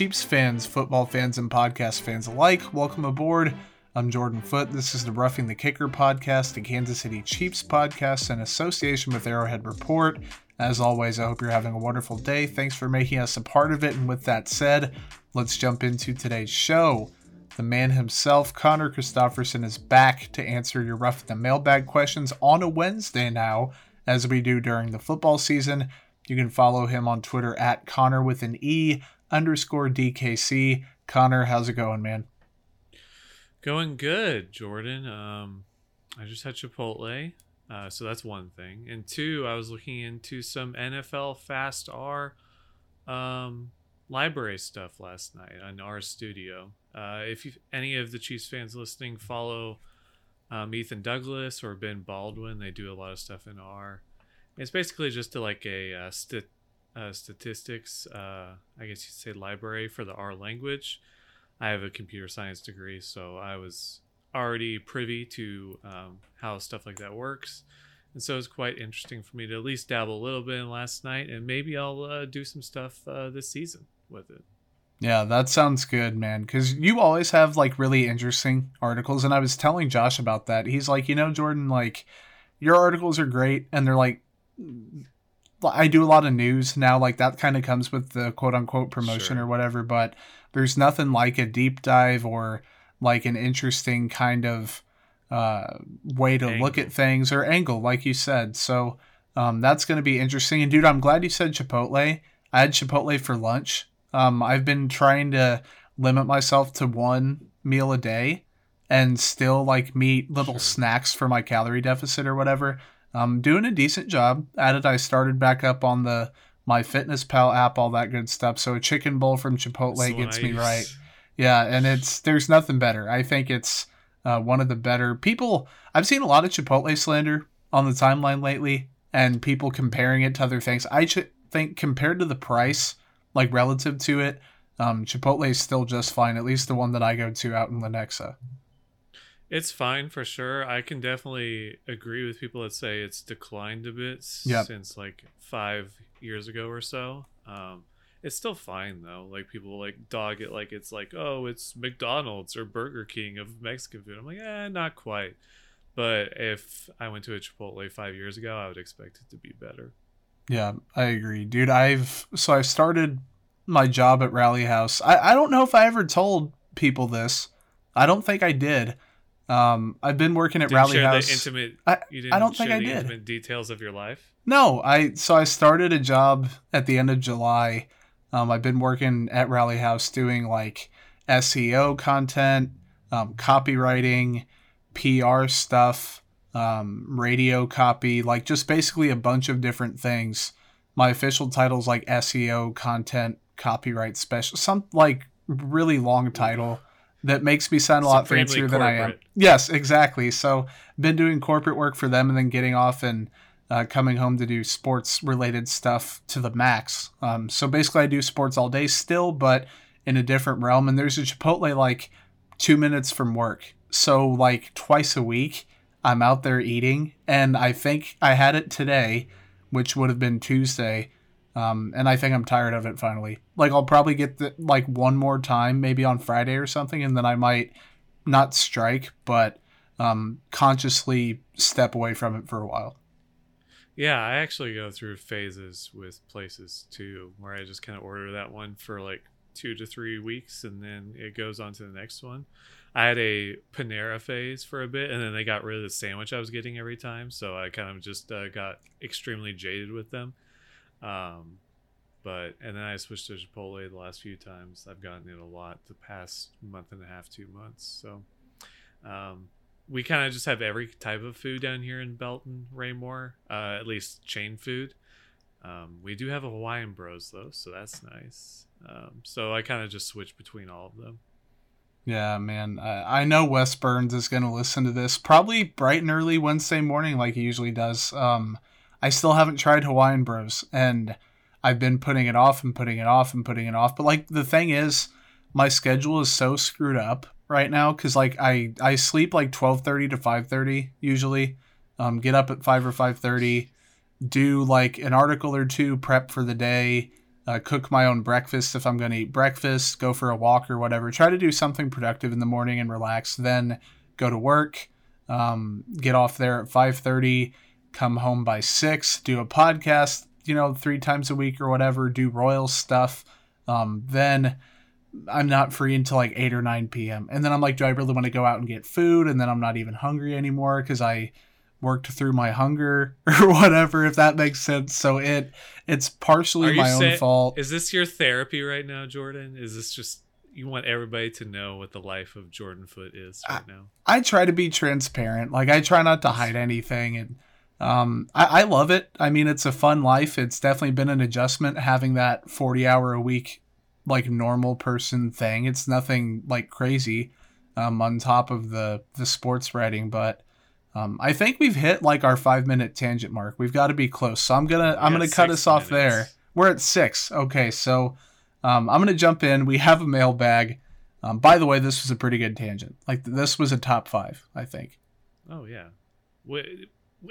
Chiefs fans, football fans, and podcast fans alike, welcome aboard. I'm Jordan Foote. This is the Roughing the Kicker podcast, the Kansas City Chiefs podcast in association with Arrowhead Report. As always, I hope you're having a wonderful day. Thanks for making us a part of it. And with that said, let's jump into today's show. The man himself, Connor Christofferson, is back to answer your Rough the Mailbag questions on a Wednesday now, as we do during the football season. You can follow him on Twitter at Connor with an E underscore DKC. Connor, how's it going, man? Going good, Jordan. Um, I just had Chipotle, uh, so that's one thing. And two, I was looking into some nflfastR um, library stuff last night on RStudio. Uh, if you, any of the Chiefs fans listening follow um, Ethan Douglas or Ben Baldwin, they do a lot of stuff in R. It's basically just a, like a uh, st- uh, statistics, uh, I guess you'd say library for the R language. I have a computer science degree, so I was already privy to um, how stuff like that works. And so it's quite interesting for me to at least dabble a little bit in last night, and maybe I'll uh, do some stuff uh, this season with it. Yeah, that sounds good, man. Because you always have like really interesting articles, and I was telling Josh about that. He's like, you know, Jordan, like your articles are great, and they're like I do a lot of news now, like that kind of comes with the quote unquote promotion sure. or whatever, but there's nothing like a deep dive or like an interesting kind of uh, way to angle. look at things or angle, like you said. So um, that's going to be interesting. And dude, I'm glad you said Chipotle. I had Chipotle for lunch. Um, I've been trying to limit myself to one meal a day and still like meet little sure. snacks for my calorie deficit or whatever. I'm doing a decent job at it. I started back up on the MyFitnessPal app, all that good stuff. So a chicken bowl from Chipotle Slice. gets me right. Yeah, and it's there's nothing better. I think it's uh, one of the better people. I've seen a lot of Chipotle slander on the timeline lately, and people comparing it to other things. I ch- think compared to the price, like relative to it, um, Chipotle is still just fine. At least the one that I go to out in Lenexa. It's fine for sure. I can definitely agree with people that say it's declined a bit yep. since like five years ago or so. Um, it's still fine though. Like people like dog it like it's like oh it's McDonald's or Burger King of Mexican food. I'm like eh, not quite. But if I went to a Chipotle five years ago, I would expect it to be better. Yeah, I agree, dude. I've so I started my job at Rally House. I I don't know if I ever told people this. I don't think I did. Um, I've been working at didn't Rally share House. The intimate, I, I don't think I did. Intimate details of your life. No, I so I started a job at the end of July. Um, I've been working at Rally House doing like SEO content, um, copywriting, PR stuff, um, radio copy, like just basically a bunch of different things. My official title's like SEO content copyright special, some like really long title that makes me sound a lot fancier than I am. Yes, exactly. So, been doing corporate work for them and then getting off and uh, coming home to do sports related stuff to the max. Um, so basically, I do sports all day still, but in a different realm. And there's a Chipotle like two minutes from work. So, like twice a week, I'm out there eating. And I think I had it today, which would have been Tuesday. Um, and I think I'm tired of it finally. Like I'll probably get the, like one more time, maybe on Friday or something, and then I might not strike, but um, consciously step away from it for a while. Yeah, I actually go through phases with places too, where I just kind of order that one for like two to three weeks, and then it goes on to the next one. I had a Panera phase for a bit, and then they got rid of the sandwich I was getting every time, so I kind of just uh, got extremely jaded with them. Um, but and then I switched to Chipotle the last few times. I've gotten it a lot the past month and a half, two months. So um, we kind of just have every type of food down here in Belton, Raymore, uh, at least chain food. Um, we do have a Hawaiian Bros though, so that's nice. Um, so I kind of just switch between all of them. Yeah, man. I, I know Wes Burns is going to listen to this probably bright and early Wednesday morning, like he usually does. Um, I still haven't tried Hawaiian Bros, and I've been putting it off and putting it off and putting it off. But like the thing is, my schedule is so screwed up right now because like I I sleep like twelve thirty to five thirty usually. Um, get up at five or five thirty, do like an article or two, prep for the day, uh, cook my own breakfast if I'm going to eat breakfast, go for a walk or whatever. Try to do something productive in the morning and relax. Then go to work. Um, get off there at five thirty. Come home by six. Do a podcast. You know, three times a week or whatever. Do royal stuff. Um, then I'm not free until like 8 or 9 p.m. And then I'm like, do I really want to go out and get food? And then I'm not even hungry anymore because I worked through my hunger or whatever, if that makes sense. So it it's partially my say, own fault. Is this your therapy right now, Jordan? Is this just you want everybody to know what the life of Jordan Foote is right I, now? I try to be transparent. Like I try not to hide anything and um, I, I love it. I mean, it's a fun life. It's definitely been an adjustment having that 40 hour a week like normal person thing. It's nothing like crazy um, on top of the the sports writing, but um, I think we've hit like our five minute tangent mark. We've got to be close, so I'm gonna I'm gonna cut us off there. We're at six. Okay, so um, I'm gonna jump in. We have a mailbag. Um, by the way, this was a pretty good tangent. Like this was a top five, I think. Oh yeah.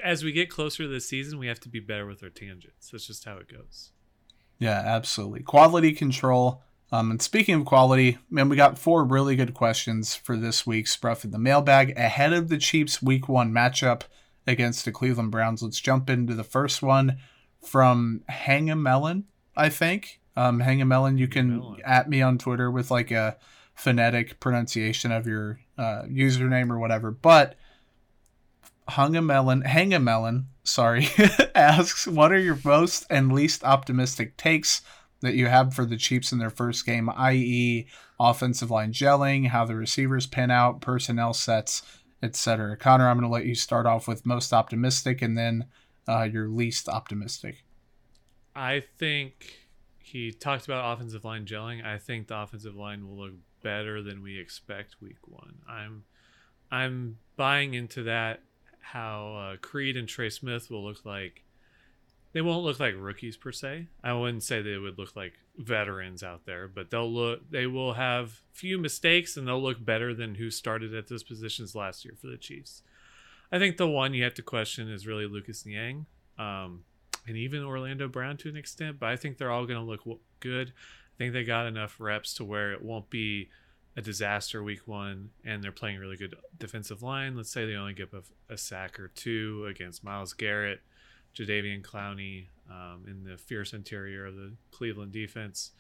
As we get closer to the season, we have to be better with our tangents. That's just how it goes. Yeah, absolutely. Quality control. Um, and speaking of quality, man, we got four really good questions for this week's Bruff in the mailbag ahead of the Chiefs' Week One matchup against the Cleveland Browns. Let's jump into the first one from Hangamelon, I think. Um, Hangamelon, you can Melon. at me on Twitter with like a phonetic pronunciation of your uh, username or whatever. But Hangamelon, melon, sorry, asks, what are your most and least optimistic takes that you have for the Chiefs in their first game, i.e., offensive line gelling, how the receivers pin out, personnel sets, etc. Connor, I'm going to let you start off with most optimistic and then uh, your least optimistic. I think he talked about offensive line gelling. I think the offensive line will look better than we expect week one. I'm I'm buying into that. How uh, Creed and Trey Smith will look like they won't look like rookies per se. I wouldn't say they would look like veterans out there, but they'll look they will have few mistakes and they'll look better than who started at those positions last year for the Chiefs. I think the one you have to question is really Lucas Niang, um, and even Orlando Brown to an extent, but I think they're all going to look good. I think they got enough reps to where it won't be a disaster week one, and they're playing really good defensive line. Let's say they only give a, a sack or two against Myles Garrett Jadeveon Clowney um, in the fierce interior of the Cleveland defense.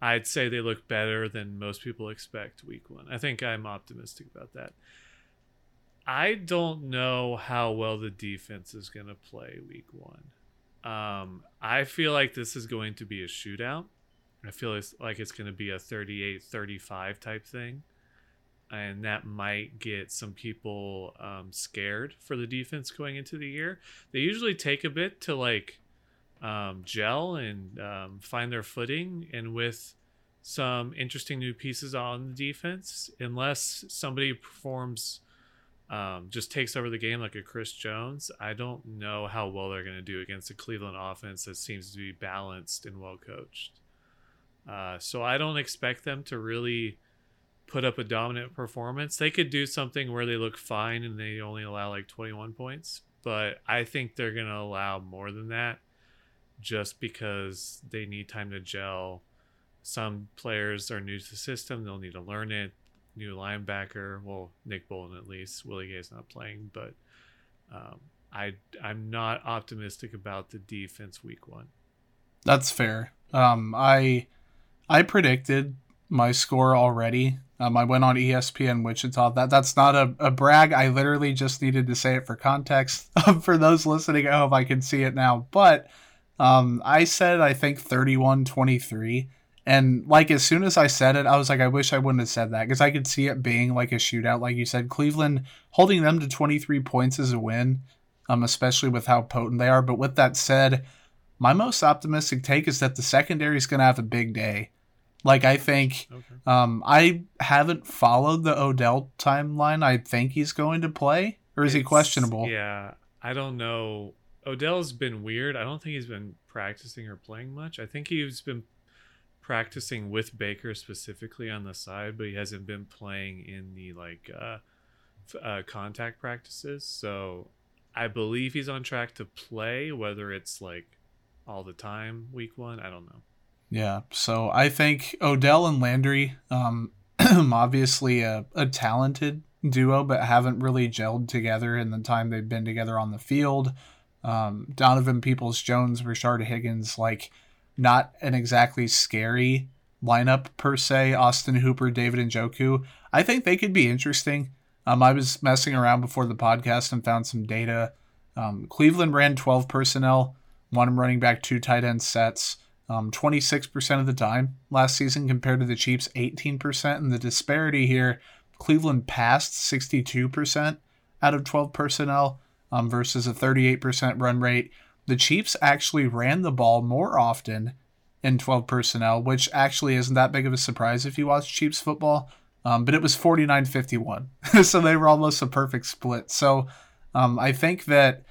I'd say they look better than most people expect week one. I think I'm optimistic about that. I don't know how well the defense is going to play week one. Um, I feel like this is going to be a shootout. I feel it's, like it's going to be a 38 35 type thing and that might get some people um, scared for the defense going into the year. They usually take a bit to like um, gel and um, find their footing, and with some interesting new pieces on the defense, unless somebody performs. Um, just takes over the game like a Chris Jones. I don't know how well they're going to do against a Cleveland offense that seems to be balanced and well coached. Uh, so I don't expect them to really put up a dominant performance. They could do something where they look fine and they only allow like 21 points, but I think they're going to allow more than that just because they need time to gel. Some players are new to the system, they'll need to learn it. New linebacker, well, Nick Bolton at least. Willie Gay's not playing, but um, I I'm not optimistic about the defense week one. That's fair. Um, I I predicted my score already um, I went on ESPN Wichita. That that's not a, a brag. I literally just needed to say it for context for those listening I hope I can see it now. But um, I said I think 31-23. And like as soon as I said it, I was like, I wish I wouldn't have said that because I could see it being like a shootout. Like you said, Cleveland holding them to 23 points is a win, um, especially with how potent they are. But with that said, my most optimistic take is that the secondary is going to have a big day. Like I think, Okay. um, I haven't followed the Odell timeline. I think he's going to play, or is he questionable? Yeah, I don't know. Odell's been weird. I don't think he's been practicing or playing much. I think he's been practicing with Baker specifically on the side, but he hasn't been playing in the like uh, uh, contact practices. So I believe he's on track to play. Whether it's like all the time, week one, I don't know. Yeah, so I think Odell and Landry, um, obviously a, a talented duo, but haven't really gelled together in the time they've been together on the field. Um, Donovan Peoples Jones, Rashard Higgins, like not an exactly scary lineup per se. Austin Hooper, David Njoku. I think they could be interesting. Um, I was messing around before the podcast and found some data. Um, Cleveland ran 12 personnel, one running back, two tight end sets um, 26% of the time last season compared to the Chiefs 18%. And the disparity here, Cleveland passed 62% out of 12 personnel um, versus a 38% run rate. The Chiefs actually ran the ball more often in 12 personnel, which actually isn't that big of a surprise if you watch Chiefs football. Um, but it was 49 51. so they were almost a perfect split. So um, I think that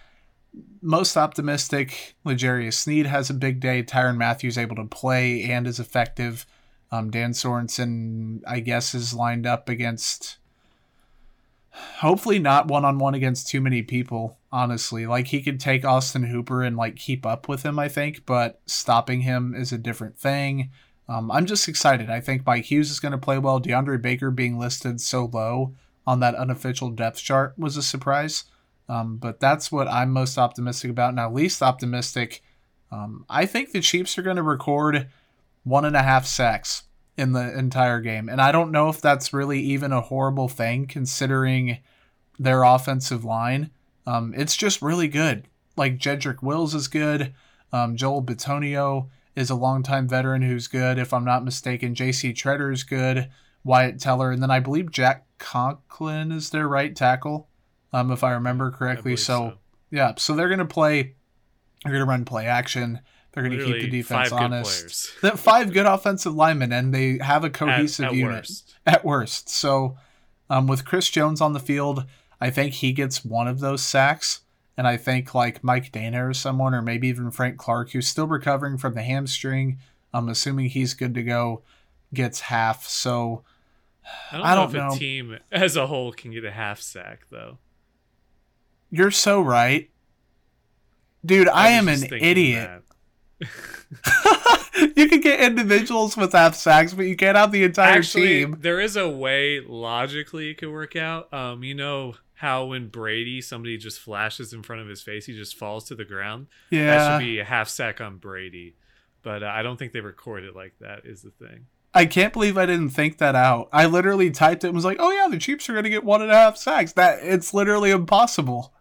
most optimistic, L'Jarius Sneed has a big day. Tyrann Mathieu able to play and is effective. Um, Dan Sorensen, I guess, is lined up against. Hopefully, not one on one against too many people. Honestly, like he could take Austin Hooper and like keep up with him. I think, but stopping him is a different thing. Um, I'm just excited. I think Mike Hughes is going to play well. DeAndre Baker being listed so low on that unofficial depth chart was a surprise. Um, but that's what I'm most optimistic about. Now, least optimistic, um, I think the Chiefs are going to record one and a half sacks in the entire game. And I don't know if that's really even a horrible thing considering their offensive line. Um, it's just really good. Like Jedrick Wills is good. Um, Joel Bitonio is a longtime veteran who's good. If I'm not mistaken, J.C. Tretter is good. Wyatt Teller. And then I believe Jack Conklin is their right tackle um, if I remember correctly. I so, believe yeah, so they're gonna play. They're gonna run play action. They're gonna keep the defense honest. That five good offensive linemen, and they have a cohesive at unit worst. at worst. So, um, with Chris Jones on the field, I think he gets one of those sacks. And I think like Mike Danna or someone, or maybe even Frank Clark, who's still recovering from the hamstring. I'm assuming he's good to go, gets half. So I don't, I know don't if know. a team as a whole can get a half sack though. You're so right. Dude, I, was am an idiot. you can get individuals with half sacks, but you can't have the entire Actually, team. there is a way logically it could work out. Um, you know how when Brady somebody just flashes in front of his face, he just falls to the ground. Yeah, that should be a half sack on Brady, but uh, I don't think they record it like that. Is the thing. I can't believe I didn't think that out. I literally typed it and was like, "Oh yeah, the Chiefs are going to get one and a half sacks." That it's literally impossible.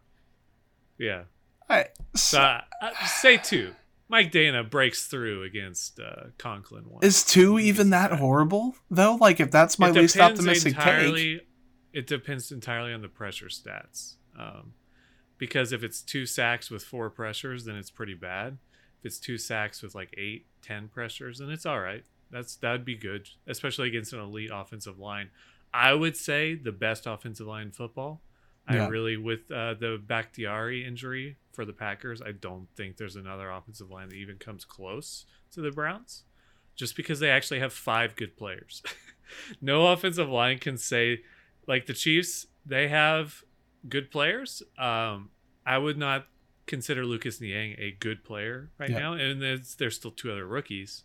Yeah. So uh, say two. Mike Danna breaks through against uh, Conklin one. is two even that horrible though? Like if that's my least optimistic take, entirely, It depends entirely on the pressure stats. Um, because if it's two sacks with four pressures, then it's pretty bad. If it's two sacks with like eight, ten pressures, then it's all right. That's that'd be good, especially against an elite offensive line. I would say the best offensive line in football. Yeah. I really, with uh, the Bakhtiari injury for the Packers, I don't think there's another offensive line that even comes close to the Browns, just because they actually have five good players. no offensive line can say, like the Chiefs, they have good players. Um, I would not consider Lucas Niang a good player right Yeah. now, and there's, there's still two other rookies.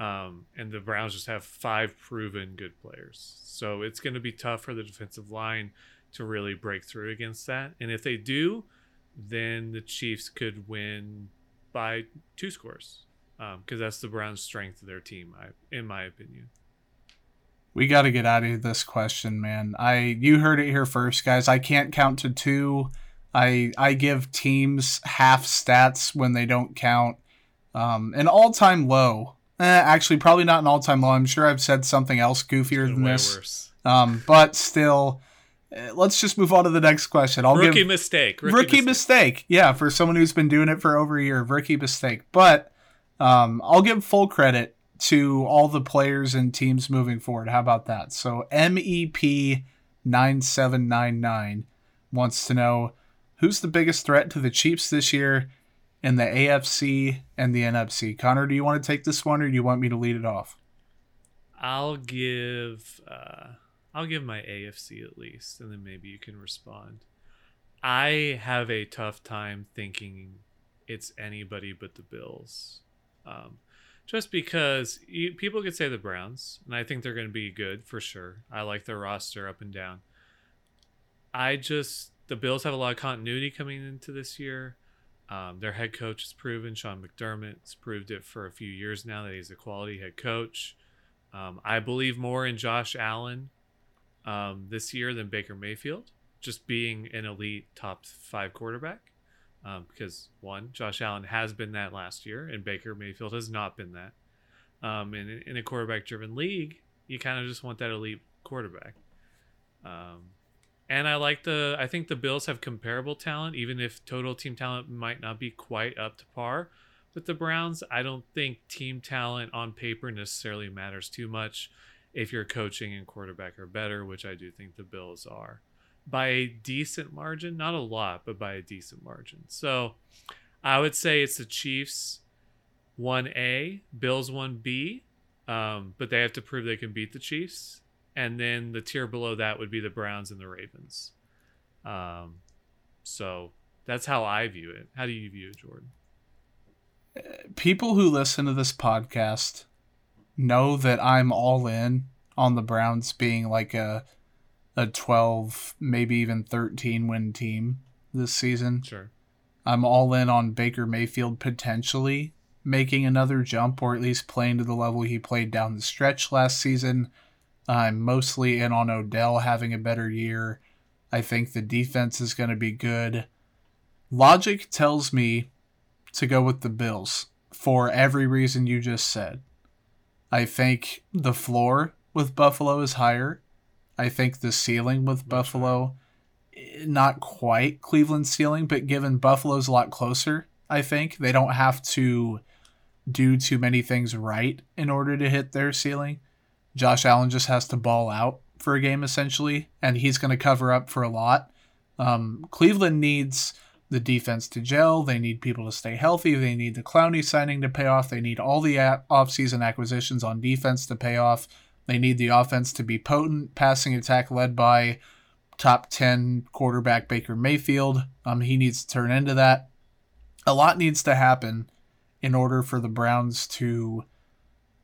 Um, and the Browns just have five proven good players. So it's going to be tough for the defensive line to really break through against that. And if they do, then the Chiefs could win by two scores because that's the Browns' strength of their team, I, in my opinion. we got to get out of this question, man. I you heard it here first, guys. I can't count to two. I I give teams half stats when they don't count. Um, an all time low. Eh, actually, probably not an all time low. I'm sure I've said something else goofier than this. Um, but still, Let's just move on to the next question. I'll rookie give mistake. rookie, mistake. Yeah, for someone who's been doing it for over a year, rookie mistake. But um, I'll give full credit to all the players and teams moving forward. How about that? So MEP nine seven nine nine wants to know who's the biggest threat to the Chiefs this year in the AFC and the NFC. Connor, do you want to take this one, or do you want me to lead it off? I'll give uh, I'll give my AFC at least, and then maybe you can respond. I have a tough time thinking it's anybody but the Bills, um, just because you, people could say the Browns, and I think they're going to be good for sure. I like their roster up and down. I just the Bills have a lot of continuity coming into this year. Um, their head coach has proven Sean McDermott has proved it for a few years now that he's a quality head coach. Um, I believe more in Josh Allen um, this year than Baker Mayfield, just being an elite top five quarterback. Um, because one, Josh Allen has been that last year, and Baker Mayfield has not been that. Um, and in, a quarterback-driven league, you kind of just want that elite quarterback. Um, and I like the. I think the Bills have comparable talent, even if total team talent might not be quite up to par with the Browns. I don't think team talent on paper necessarily matters too much if your coaching and quarterback are better, which I do think the Bills are by a decent margin, not a lot, but by a decent margin. So I would say it's the Chiefs 1A, Bills 1B, um, but they have to prove they can beat the Chiefs. And then the tier below that would be the Browns and the Ravens. Um, so that's how I view it. How do you view it, Jordan? people who listen to this podcast know that I'm all in on the Browns being like a a 12, maybe even 13 win team this season. Sure. I'm all in on Baker Mayfield potentially making another jump or at least playing to the level he played down the stretch last season. I'm mostly in on Odell having a better year. I think the defense is going to be good. Logic tells me to go with the Bills for every reason you just said. I think the floor with Buffalo is higher. I think the ceiling with Buffalo, not quite Cleveland's ceiling, but given Buffalo's a lot closer, I think they don't have to do too many things right in order to hit their ceiling. Josh Allen just has to ball out for a game essentially, and he's going to cover up for a lot. Um, Cleveland needs the defense to gel. They need people to stay healthy. They need the Clowney signing to pay off. They need all the offseason acquisitions on defense to pay off. They need the offense to be potent, passing attack led by top 10 quarterback Baker Mayfield. Um, he needs to turn into that. A lot needs to happen in order for the Browns to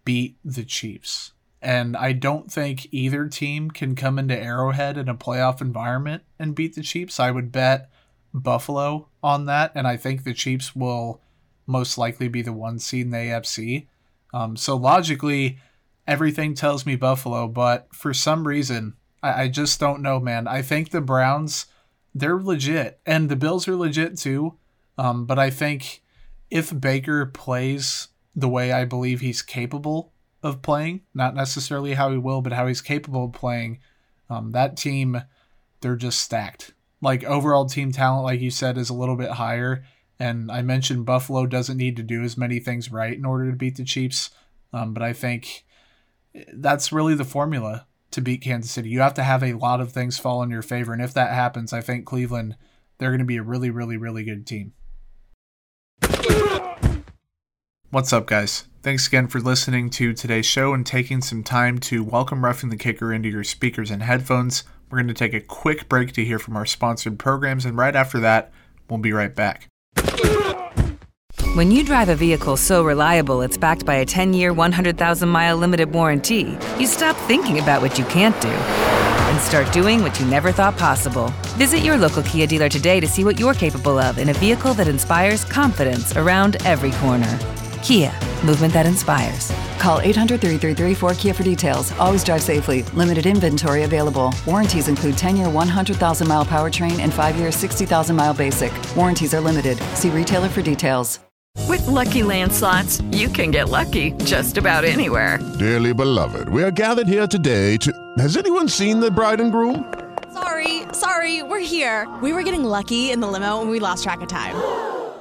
beat the Chiefs. And I don't think either team can come into Arrowhead in a playoff environment and beat the Chiefs. I would bet Buffalo on that, and I think the Chiefs will most likely be the one seed in the AFC. Um, so logically, everything tells me Buffalo, but for some reason, I, I just don't know, man. I think the Browns, they're legit, and the Bills are legit too. Um, but I think if Baker plays the way I believe he's capable of playing, not necessarily how he will, but how he's capable of playing, um, that team, they're just stacked. Like overall team talent, like you said, is a little bit higher. And I mentioned Buffalo doesn't need to do as many things right in order to beat the Chiefs. Um, but I think that's really the formula to beat Kansas City. You have to have a lot of things fall in your favor. And if that happens, I think Cleveland, they're going to be a really, really, really good team. What's up, guys? Thanks again for listening to today's show and taking some time to welcome Roughing the Kicker into your speakers and headphones. We're going to take a quick break to hear from our sponsored programs, and right after that, we'll be right back. When you drive a vehicle so reliable it's backed by a 10 year, 100,000 mile limited warranty, you stop thinking about what you can't do and start doing what you never thought possible. Visit your local Kia dealer today to see what you're capable of in a vehicle that inspires confidence around every corner. Kia, movement that inspires. Call 800 333 4KIA for details. Always drive safely. Limited inventory available. Warranties include 10 year 100,000 mile powertrain and 5 year 60,000 mile basic. Warranties are limited. See retailer for details. With Lucky Land slots, you can get lucky just about anywhere. Dearly beloved, we are gathered here today to. Has anyone seen the bride and groom? Sorry, Sorry, sorry, we're here. We were getting lucky in the limo and we lost track of time.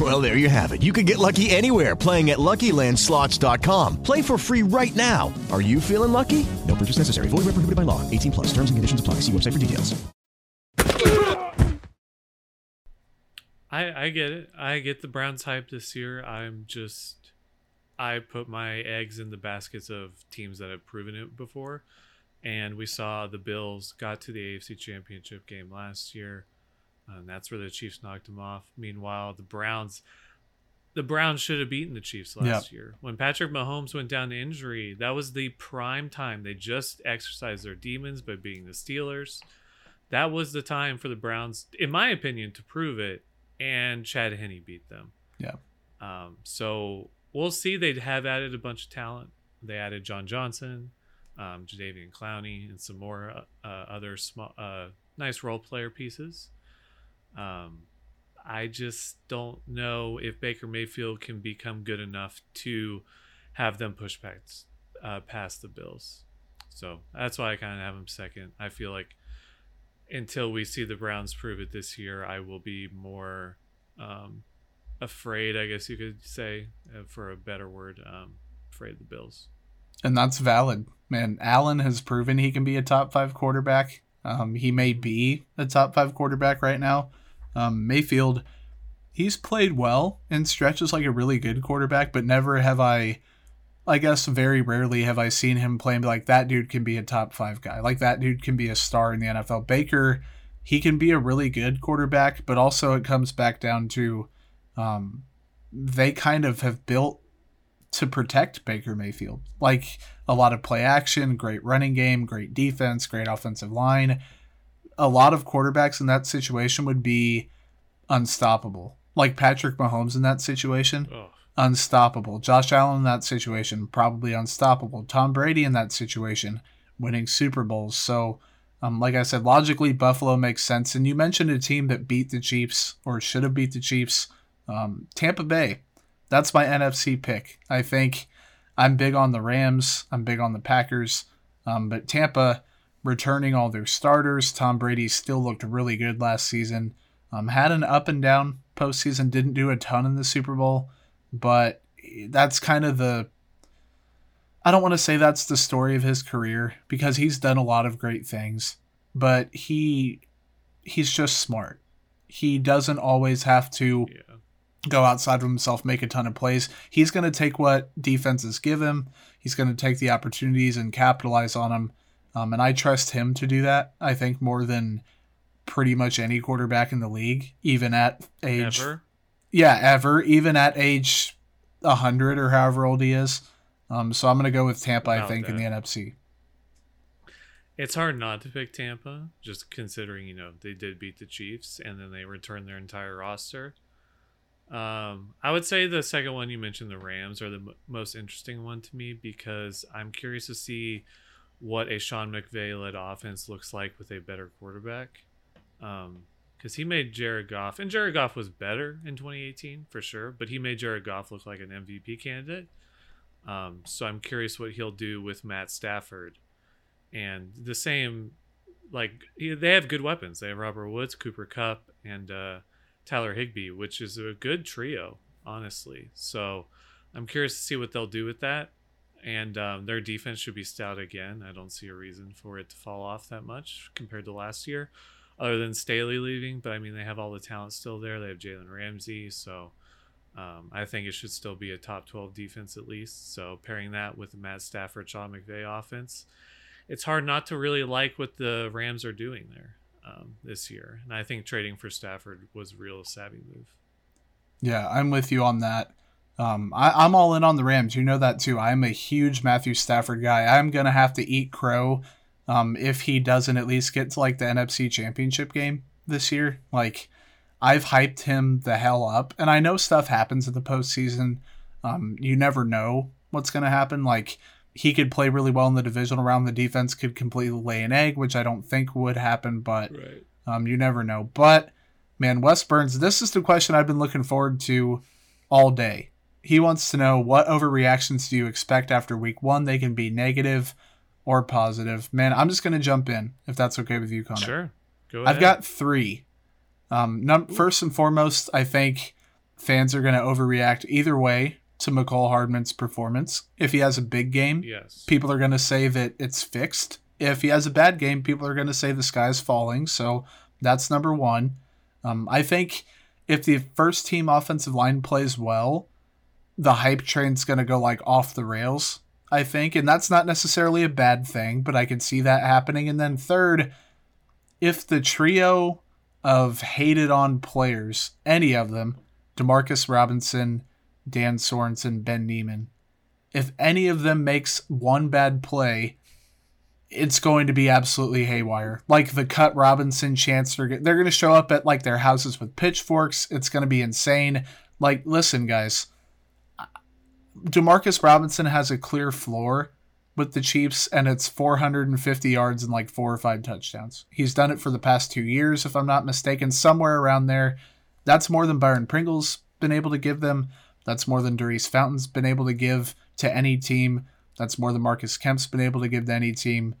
Well, there you have it. You can get lucky anywhere playing at LuckyLandSlots.com. Play for free right now. Are you feeling lucky? No purchase necessary. Void where prohibited by law. 18 plus. Terms and conditions apply. See website for details. I I get it. I get the Browns hype this year. I'm just I put my eggs in the baskets of teams that have proven it before. And we saw the Bills got to the AFC Championship game last year. And that's where the Chiefs knocked him off. Meanwhile, the Browns the Browns should have beaten the Chiefs last Yep. year. When Patrick Mahomes went down to injury, that was the prime time. They just exercised their demons by beating the Steelers. That was the time for the Browns, in my opinion, to prove it. And Chad Henne beat them. Yeah. Um, so we'll see. They have added a bunch of talent. They added John Johnson, um, Jadeveon Clowney, and some more uh, uh, other small, uh, nice role player pieces. Um, I just don't know if Baker Mayfield can become good enough to have them push back uh, past the Bills. So that's why I kind of have him second. I feel like until we see the Browns prove it this year, I will be more um, afraid, I guess you could say, uh, for a better word, um, afraid of the Bills. And that's valid. Man, Allen has proven he can be a top five quarterback. Um, he may be a top five quarterback right now. Um, Mayfield, he's played well and stretches like a really good quarterback, but never have I, I guess very rarely have I seen him play like, that dude can be a top five guy. Like that dude can be a star in the NFL. Baker, he can be a really good quarterback, but also it comes back down to um, they kind of have built to protect Baker Mayfield. Like a lot of play action, great running game, great defense, great offensive line. A lot of quarterbacks in that situation would be unstoppable. Like Patrick Mahomes in that situation, Oh, unstoppable. Josh Allen in that situation, probably unstoppable. Tom Brady in that situation, winning Super Bowls. So, um, like I said, logically, Buffalo makes sense. And you mentioned a team that beat the Chiefs or should have beat the Chiefs. Um, Tampa Bay. That's my NFC pick. I think I'm big on the Rams. I'm big on the Packers. Um, but Tampa returning all their starters. Tom Brady still looked really good last season. Um, had an up and down postseason. Didn't do a ton in the Super Bowl, but that's kind of the. I don't want to say that's the story of his career because he's done a lot of great things, but he he's just smart. He doesn't always have to yeah. go outside of himself, make a ton of plays. He's going to take what defenses give him. He's going to take the opportunities and capitalize on them. Um, and I trust him to do that. I think more than pretty much any quarterback in the league, even at age Ever? yeah, ever, even at age 100 or however old he is. Um, so I'm going to go with Tampa, I About think, in the. NFC. It's hard not to pick Tampa, just considering you know they did beat the Chiefs and then they returned their entire roster. Um, I would say the second one you mentioned, the Rams, are the m- most interesting one to me because I'm curious to see what a Sean McVay led offense looks like with a better quarterback. Because he made Jared Goff, and Jared Goff was better in 2018 for sure, but he made Jared Goff look like an MVP candidate. Um, so I'm curious what he'll do with Matt Stafford and the same like they have good weapons they have robert woods cooper kupp and uh, tyler higbee which is a good trio honestly so i'm curious to see what they'll do with that and um, their defense should be stout again i don't see a reason for it to fall off that much compared to last year other than staley leaving but i mean they have all the talent still there they have jalen ramsey so um, I think it should still be a top 12 defense at least. So pairing that with the Matt Stafford, Sean McVay offense, it's hard not to really like what the Rams are doing there um, this year. And I think trading for Stafford was a real savvy move. Yeah, I'm with you on that. Um, I, I'm all in on the Rams. You know that too. I'm a huge Matthew Stafford guy. I'm gonna have to eat crow um, if he doesn't at least get to like the NFC Championship game this year. Like, I've hyped him the hell up, and I know stuff happens in the postseason. Um, you never know what's gonna happen. Like, he could play really well in the divisional round. The defense could completely lay an egg, which I don't think would happen, but Right. um, you never know. But man, Wes Burns, this is the question I've been looking forward to all day. He wants to know what overreactions do you expect after week one? They can be negative or positive. Man, I'm just going to jump in if that's okay with you, Connor. Sure. Go ahead. I've got three. Um, num- first and foremost, I think fans are going to overreact either way to Mecole Hardman's performance. If he has a big game, Yes. people are going to say that it's fixed. If he has a bad game, people are going to say the sky's falling. So that's number one. Um, I think if the first team offensive line plays well, the hype train's going to go like off the rails, I think. And that's not necessarily a bad thing, but I can see that happening. And then third, if the trio of hated on players, any of them, Demarcus Robinson, Dan Sorensen, Ben Niemann, if any of them makes one bad play, it's going to be absolutely haywire. Like the cut Robinson chance, they're, they're going to show up at like their houses with pitchforks. It's going to be insane. Like, listen, guys, Demarcus Robinson has a clear floor with the Chiefs, and it's 450 yards and like four or five touchdowns. He's done it for the past two years, if I'm not mistaken, somewhere around there. That's more than Byron Pringle's been able to give them. That's more than Daurice Fountain's been able to give to any team. That's more than Marcus Kemp's been able to give to any team.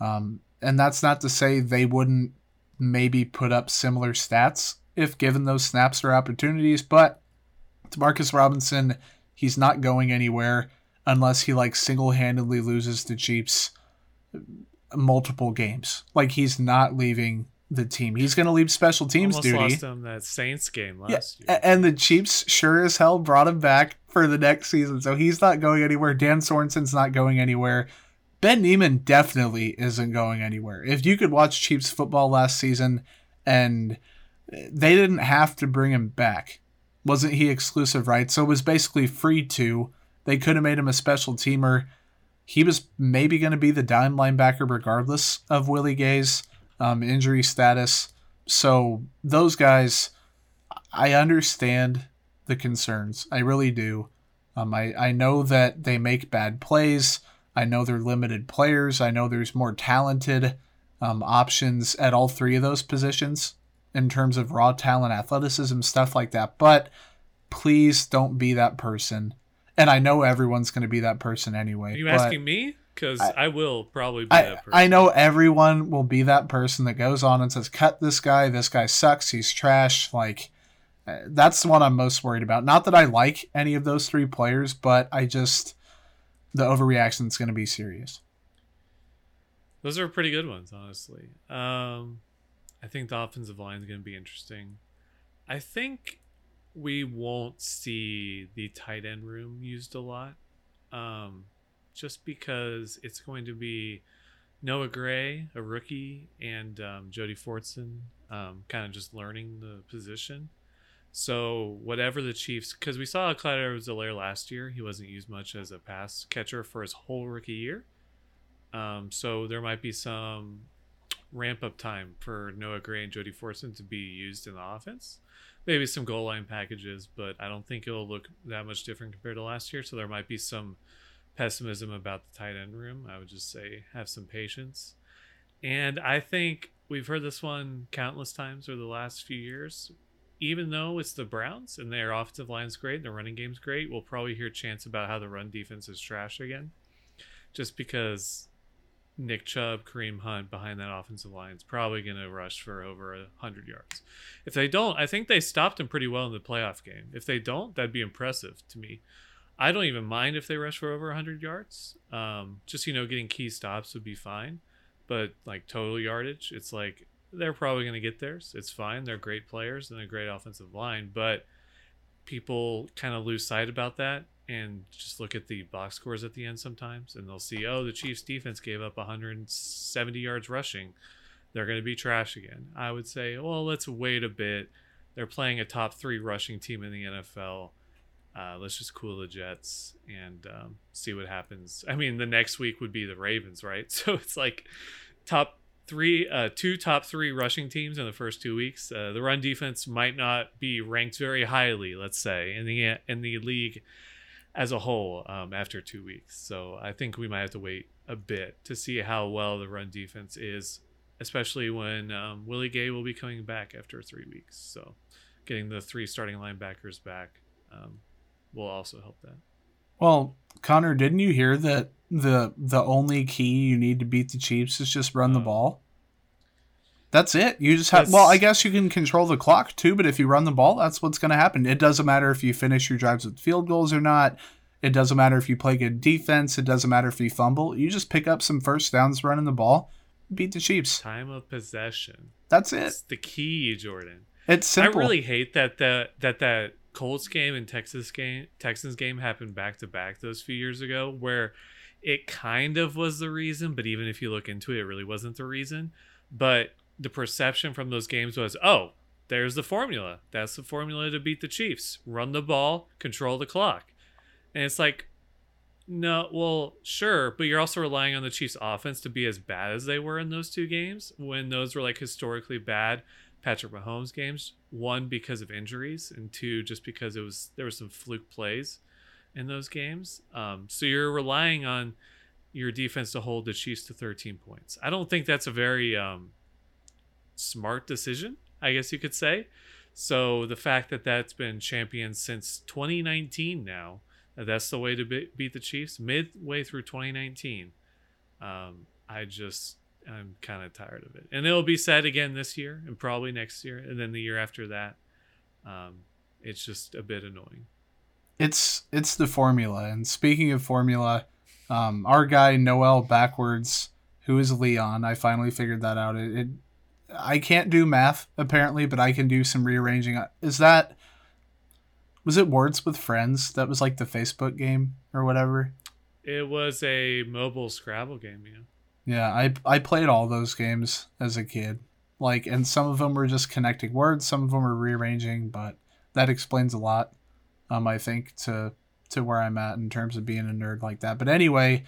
Um, and that's not to say they wouldn't maybe put up similar stats if given those snaps or opportunities, but Demarcus Robinson, he's not going anywhere unless he like single-handedly loses the Chiefs multiple games. Like he's not leaving the team. He's going to leave special teams Almost duty. lost him that Saints game last Yeah, a- and the Chiefs sure as hell brought him back for the next season, so he's not going anywhere. Dan Sorensen's not going anywhere. Ben Niemann definitely isn't going anywhere. If you could watch Chiefs football last season and they didn't have to bring him back, wasn't he exclusive right? So it was basically free to. They could have made him a special teamer. He was maybe going to be the dime linebacker regardless of Willie Gay's um, injury status. So those guys, I understand the concerns. I really do. Um, I, I know that they make bad plays. I know they're limited players. I know there's more talented um, options at all three of those positions in terms of raw talent, athleticism, stuff like that. But please don't be that person. And I know everyone's going to be that person anyway. Are you asking me? Because I, will probably be I, that person. I know everyone will be that person that goes on and says, cut this guy. This guy sucks. He's trash. Like, uh, that's the one I'm most worried about. Not that I like any of those three players, but I just, the overreaction is going to be serious. Those are pretty good ones, honestly. Um, I think the offensive line is going to be interesting. I think we won't see the tight end room used a lot, um, just because it's going to be Noah Gray, a rookie, and um, Jody Fortson, um, kind of just learning the position. So whatever the Chiefs, because we saw Clyde Edwards-Helaire last year, he wasn't used much as a pass catcher for his whole rookie year. Um, so there might be some ramp up time for Noah Gray and Jody Fortson to be used in the offense. Maybe some goal line packages, but I don't think it'll look that much different compared to last year. So there might be some pessimism about the tight end room. I would just say have some patience. And I think we've heard this one countless times over the last few years. Even though it's the Browns and their offensive line's great, and their running game's great, we'll probably hear chants about how the run defense is trash again. Just because Nick Chubb, Kareem Hunt behind that offensive line is probably going to rush for over a hundred yards. If they don't, I think they stopped him pretty well in the playoff game. If they don't, that'd be impressive to me. I don't even mind if they rush for over hundred yards. Um, just you know, getting key stops would be fine. But like total yardage, it's like they're probably going to get theirs. It's fine. They're great players and a great offensive line, but people kind of lose sight about that and just look at the box scores at the end sometimes and they'll see oh the chiefs defense gave up 170 yards rushing they're going to be trash again i would say well let's wait a bit they're playing a top three rushing team in the nfl uh, let's just cool the Jets and um, see what happens. I mean, the next week would be the Ravens, right? So it's like top three, uh, two top three rushing teams in the first two weeks. Uh, the run defense might not be ranked very highly, let's say, in the in the league as a whole um, after two weeks. So I think we might have to wait a bit to see how well the run defense is, especially when um, Willie Gay will be coming back after three weeks. So getting the three starting linebackers back um, will also help that. Well, Connor, didn't you hear that the the only key you need to beat the Chiefs is just run the ball? That's it. You just have. Well, I guess you can control the clock too, but if you run the ball, that's what's going to happen. It doesn't matter if you finish your drives with field goals or not. It doesn't matter if you play good defense. It doesn't matter if you fumble. You just pick up some first downs running the ball, beat the Chiefs. Time of possession. That's it. That's the key, Jordan. It's simple. I really hate that the that that Colts game and Texas game Texans game happened back to back those few years ago, where it kind of was the reason, but even if you look into it, it really wasn't the reason. But the perception from those games was, oh, there's the formula. That's the formula to beat the Chiefs. Run the ball, control the clock. And it's like, no, well, sure, but you're also relying on the Chiefs offense to be as bad as they were in those two games when those were like historically bad Patrick Mahomes games. One because of injuries, and two just because it was there were some fluke plays in those games. Um, so you're relying on your defense to hold the Chiefs to 13 points. I don't think that's a very um, smart decision, I guess you could say. So the fact that that's been championed since 2019 now, that's the way to be- beat the Chiefs midway through 2019. Um, I just I'm kind of tired of it, and it'll be said again this year, and probably next year, and then the year after that. Um, it's just a bit annoying. It's it's the formula, and speaking of formula, um, our guy Noel backwards, who is Leon, I finally figured that out. It, it I can't do math apparently, but I can do some rearranging. Is that was it Words with Friends? That was like the Facebook game or whatever. It was a mobile Scrabble game, yeah. Yeah, I I played all those games as a kid. Like, and some of them were just connecting words, some of them were rearranging, but that explains a lot. Um, I think to to where I'm at in terms of being a nerd like that. But anyway,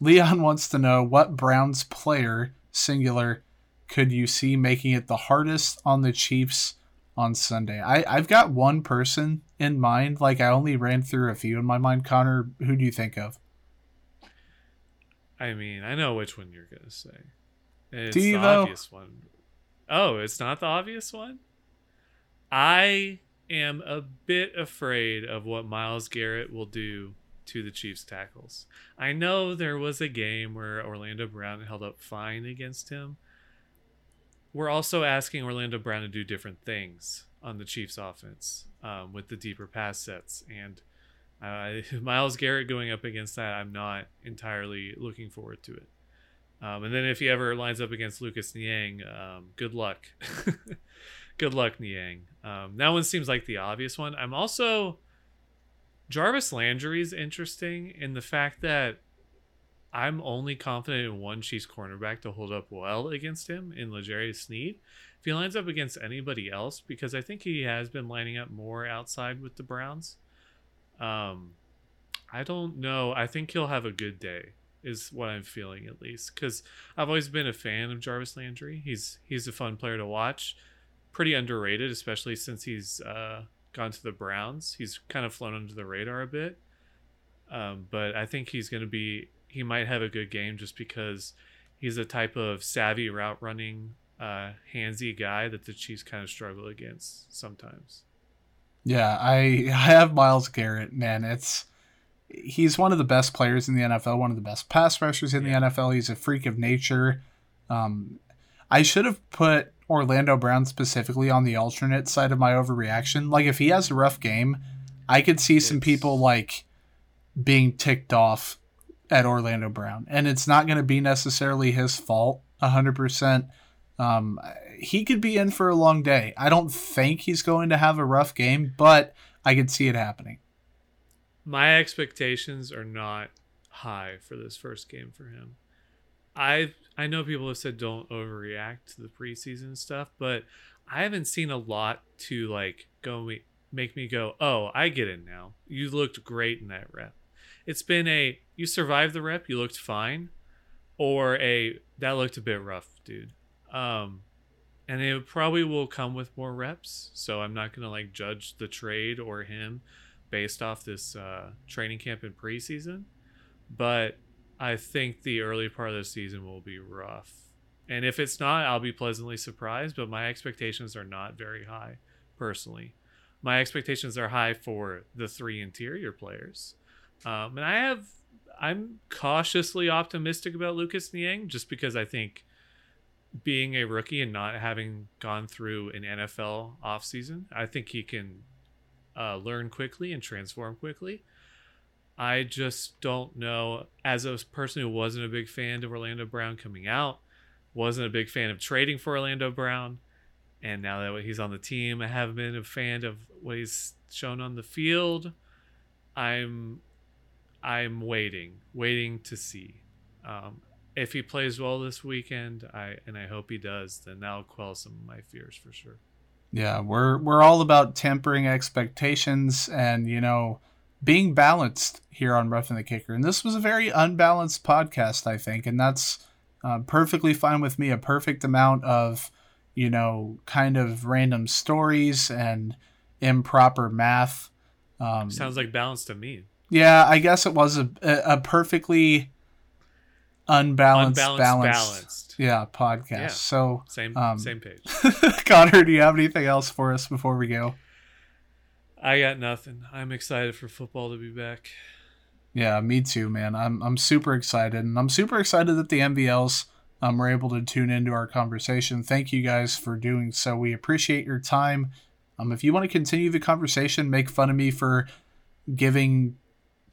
Leon wants to know what Browns player singular could you see making it the hardest on the Chiefs on Sunday? I, I've got one person in mind. Like I only ran through a few in my mind. Connor, who do you think of? I mean, I know which one you're gonna say. It's you the obvious one. Oh, it's not the obvious one? I am a bit afraid of what Myles Garrett will do to the Chiefs tackles. I know there was a game where Orlando Brown held up fine against him. We're also asking Orlando Brown to do different things on the Chiefs offense um, with the deeper pass sets. And uh, Myles Garrett going up against that, I'm not entirely looking forward to it. Um, and then if he ever lines up against Lucas Niang, um, good luck. good luck, Niang. Um, that one seems like the obvious one. I'm also Jarvis Landry is interesting in the fact that I'm only confident in one Chiefs cornerback to hold up well against him in L'Jarius Sneed. If he lines up against anybody else, because I think he has been lining up more outside with the Browns. Um, I don't know. I think he'll have a good day is what I'm feeling at least because I've always been a fan of Jarvis Landry. He's he's a fun player to watch, pretty underrated, especially since he's uh, gone to the Browns. He's kind of flown under the radar a bit, um, but I think he's going to be. He might have a good game just because he's a type of savvy route running, uh, handsy guy that the Chiefs kind of struggle against sometimes. Yeah, I I have Myles Garrett, man. It's he's one of the best players in the NFL, one of the best pass rushers in yeah. the NFL. He's a freak of nature. Um, I should have put Orlando Brown specifically on the alternate side of my overreaction. Like if he has a rough game, I could see some people like being ticked off at Orlando Brown, and it's not going to be necessarily his fault. hundred percent. Um, he could be in for a long day. I don't think he's going to have a rough game, but I could see it happening my expectations are not high for this first game for him. I I know people have said don't overreact to the preseason stuff, but I haven't seen a lot to like go make me go, "Oh, I get it now. You looked great in that rep." It's been a you survived the rep, you looked fine, or a that looked a bit rough, dude. Um, and it probably will come with more reps. So I'm not gonna like judge the trade or him based off this uh, training camp and preseason, but I think the early part of the season will be rough. And if it's not, I'll be pleasantly surprised. But my expectations are not very high, personally. My expectations are high for the three interior players, um, and I have I'm cautiously optimistic about Lucas Niang just because I think being a rookie and not having gone through an NFL offseason, I think he can uh, learn quickly and transform quickly. I just don't know. As a person who wasn't a big fan of Orlando Brown coming out, wasn't a big fan of trading for Orlando Brown, and now that he's on the team, I haven't been a fan of what he's shown on the field. I'm, I'm waiting, waiting to see. Um, if he plays well this weekend, I and I hope he does, then that'll quell some of my fears for sure. Yeah, we're we're all about tempering expectations and you know being balanced here on Roughing the Kicker. And this was a very unbalanced podcast, I think, and that's uh, perfectly fine with me. A perfect amount of you know kind of random stories and improper math. Um, Sounds like balance to me. Yeah, I guess it was a a perfectly unbalanced, Unbalanced, balanced, balanced. yeah podcast. Yeah. So Same um, same page. Connor, do you have anything else for us before we go? I got nothing. I'm excited for football to be back. Yeah, me too, man. I'm I'm super excited, and I'm super excited that the MVLs um, were able to tune into our conversation. Thank you guys for doing so. We appreciate your time. Um, if you want to continue the conversation, make fun of me for giving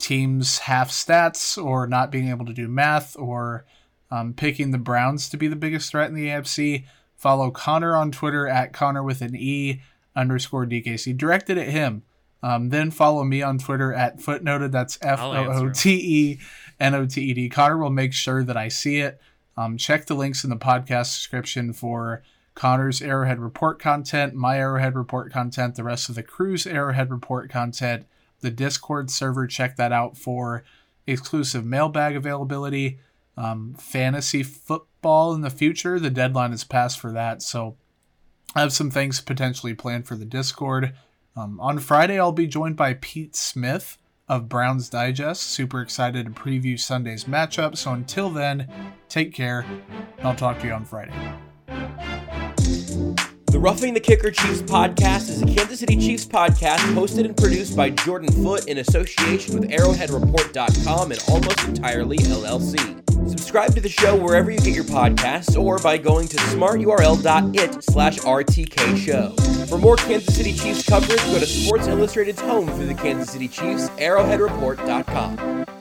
teams half stats or not being able to do math or um, picking the Browns to be the biggest threat in the AFC. Follow Connor on Twitter at Connor with an E underscore DKC. Directed at him. Um, then follow me on Twitter at footnoted. That's F O O T E N O T E D. Connor will make sure that I see it. Um, check the links in the podcast description for Connor's Arrowhead Report content, my Arrowhead Report content, the rest of the crew's Arrowhead Report content, the Discord server. Check that out for exclusive mailbag availability, um, fantasy football in the future. The deadline is passed for that. So I have some things potentially planned for the Discord. Um, on Friday, I'll be joined by Pete Smith of Browns Digest. Super excited to preview Sunday's matchup. So until then, take care, I'll talk to you on Friday. Roughing the Kicker Chiefs podcast is a Kansas City Chiefs podcast hosted and produced by Jordan Foote in association with ArrowheadReport.com and Almost Entirely LLC. Subscribe to the show wherever you get your podcasts or by going to smarturl.it slash RTK show. For more Kansas City Chiefs coverage, go to Sports Illustrated's home for the Kansas City Chiefs, arrowheadreport.com.